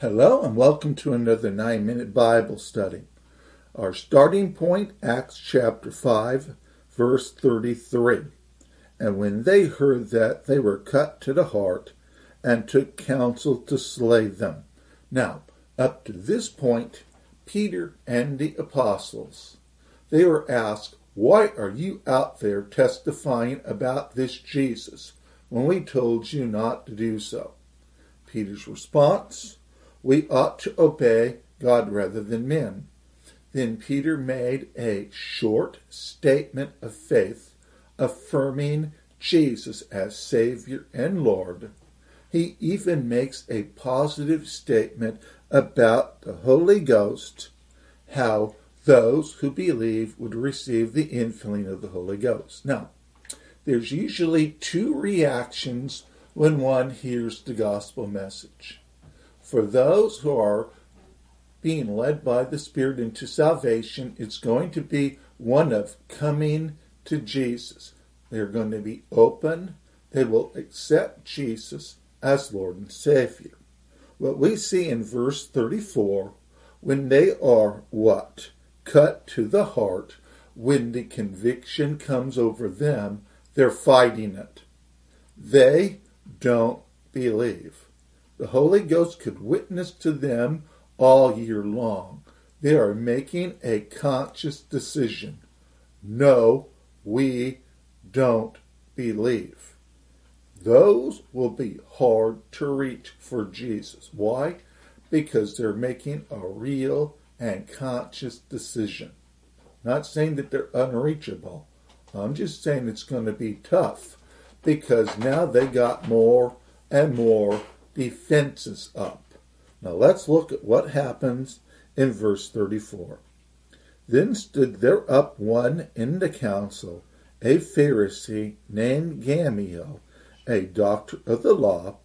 Hello and welcome to another 9 minute Bible study. Our starting point, Acts chapter 5, verse 33. And when they heard that, they were cut to the heart and took counsel to slay them. Now, up to this point, Peter and the apostles, they were asked, Why are you out there testifying about this Jesus when we told you not to do so? Peter's response, we ought to obey God rather than men. Then Peter made a short statement of faith, affirming Jesus as Savior and Lord. He even makes a positive statement about the Holy Ghost, how those who believe would receive the infilling of the Holy Ghost. Now, there's usually two reactions when one hears the gospel message for those who are being led by the Spirit into salvation, it's going to be one of coming to Jesus. They're going to be open. They will accept Jesus as Lord and Savior. What we see in verse 34, when they are what? Cut to the heart, when the conviction comes over them, they're fighting it. They don't believe. The Holy Ghost could witness to them all year long. They are making a conscious decision. No, we don't believe. Those will be hard to reach for Jesus. Why? Because they're making a real and conscious decision. Not saying that they're unreachable. I'm just saying it's going to be tough because now they got more and more defenses up. Now let's look at what happens in verse 34. Then stood there up one in the council, a Pharisee named Gamaliel, a doctor of the law,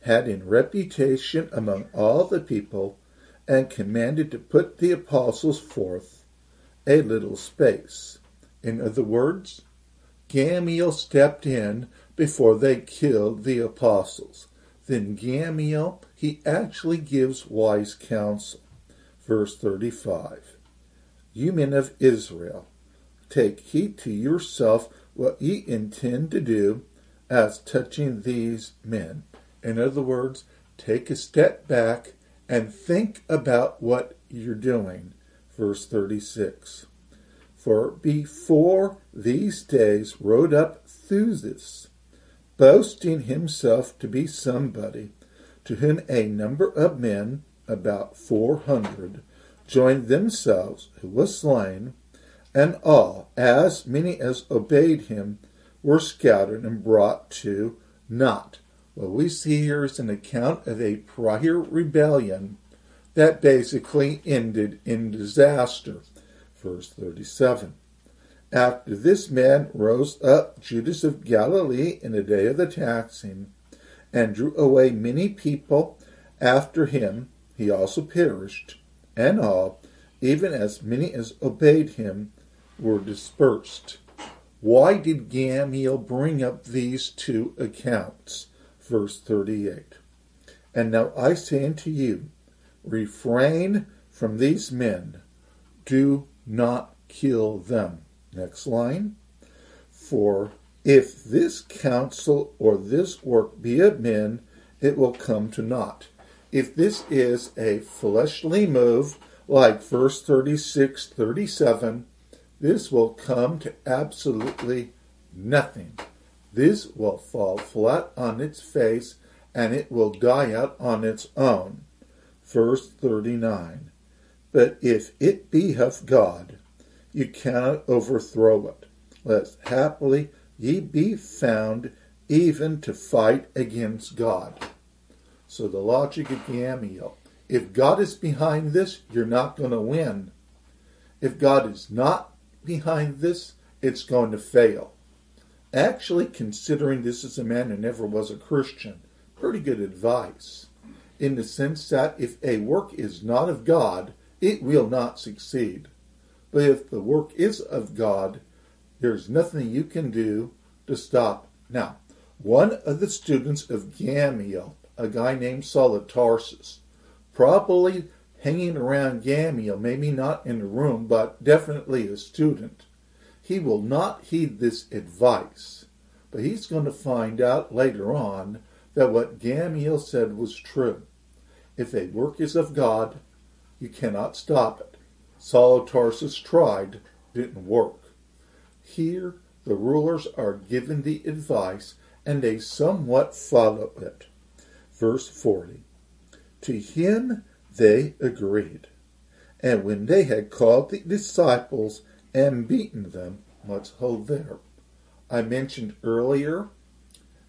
had in reputation among all the people, and commanded to put the apostles forth a little space. In other words, Gamaliel stepped in before they killed the apostles. Then Gamaliel, he actually gives wise counsel. Verse 35. You men of Israel, take heed to yourself what ye intend to do as touching these men. In other words, take a step back and think about what you're doing. Verse 36. For before these days rode up Theudas, boasting himself to be somebody, to whom a number of men, about four hundred, joined themselves, who was slain, and all, as many as obeyed him, were scattered and brought to naught. What we see here is an account of a prior rebellion that basically ended in disaster. Verse 37. After this man rose up Judas of Galilee in the day of the taxing, and drew away many people after him. He also perished, and all, even as many as obeyed him, were dispersed. Why did Gamaliel bring up these two accounts? Verse 38. And now I say unto you, refrain from these men, do not kill them. Next line. For if this counsel or this work be of men, it will come to naught. If this is a fleshly move, like verse 36, 37, this will come to absolutely nothing. This will fall flat on its face and it will die out on its own. Verse 39. But if it be of God, you cannot overthrow it, lest happily ye be found even to fight against God. So the logic of Gamaliel, if God is behind this, you're not going to win. If God is not behind this, it's going to fail. Actually, considering this is a man who never was a Christian, pretty good advice. In the sense that if a work is not of God, it will not succeed. But if the work is of God, there's nothing you can do to stop. Now, one of the students of Gamaliel, a guy named Saul of Tarsus, probably hanging around Gamaliel, maybe not in the room, but definitely a student. He will not heed this advice, but he's going to find out later on that what Gamaliel said was true. If a work is of God, you cannot stop it. Saul of Tarsus tried, didn't work. Here, the rulers are given the advice and they somewhat follow it. Verse 40 To him they agreed. And when they had called the disciples and beaten them, let's hold there. I mentioned earlier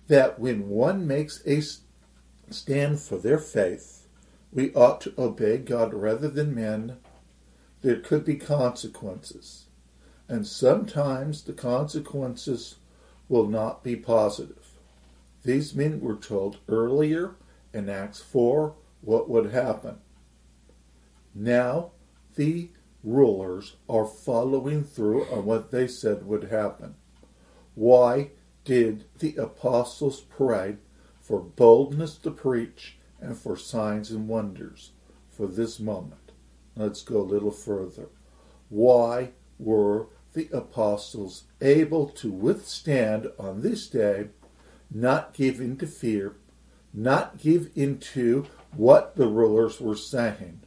that when one makes a stand for their faith, we ought to obey God rather than men. There could be consequences. And sometimes the consequences will not be positive. These men were told earlier in Acts 4 what would happen. Now the rulers are following through on what they said would happen. Why did the apostles pray for boldness to preach and for signs and wonders for this moment? Let's go a little further. Why were the apostles able to withstand on this day, not give in to fear, not give into what the rulers were saying?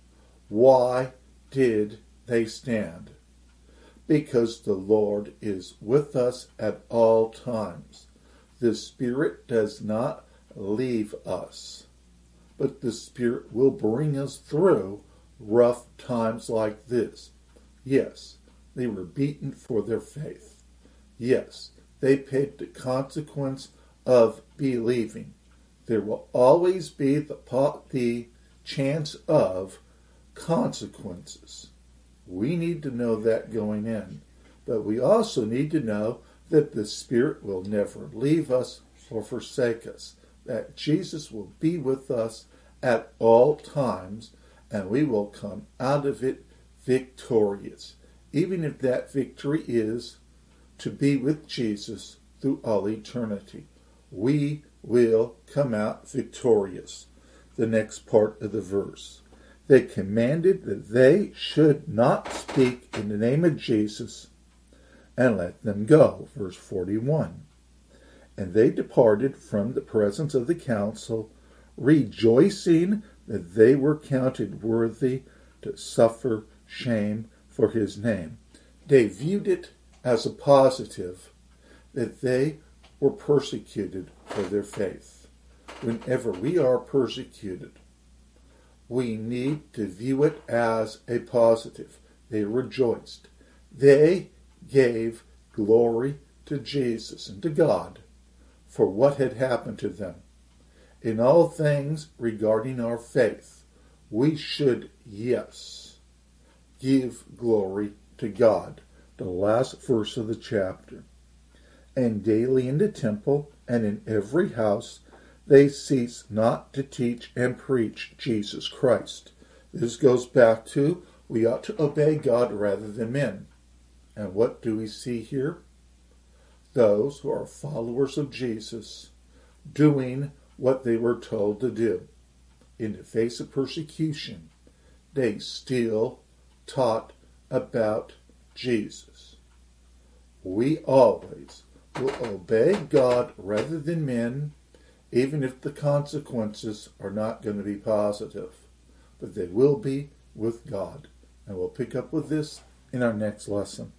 Why did they stand? Because the Lord is with us at all times. The Spirit does not leave us, but the Spirit will bring us through rough times like this. Yes, they were beaten for their faith. Yes, they paid the consequence of believing. There will always be the, the chance of consequences. We need to know that going in. But we also need to know that the Spirit will never leave us or forsake us, that Jesus will be with us at all times, and we will come out of it victorious, even if that victory is to be with Jesus through all eternity. We will come out victorious. The next part of the verse they commanded that they should not speak in the name of Jesus and let them go. Verse 41. And they departed from the presence of the council, rejoicing that they were counted worthy to suffer shame for his name. They viewed it as a positive that they were persecuted for their faith. Whenever we are persecuted, we need to view it as a positive. They rejoiced. They gave glory to Jesus and to God for what had happened to them. In all things regarding our faith, we should, yes, give glory to God. The last verse of the chapter. And daily in the temple and in every house they cease not to teach and preach Jesus Christ. This goes back to we ought to obey God rather than men. And what do we see here? Those who are followers of Jesus doing what they were told to do. In the face of persecution, they still taught about Jesus. We always will obey God rather than men even if the consequences are not going to be positive, but they will be with God. And we'll pick up with this in our next lesson.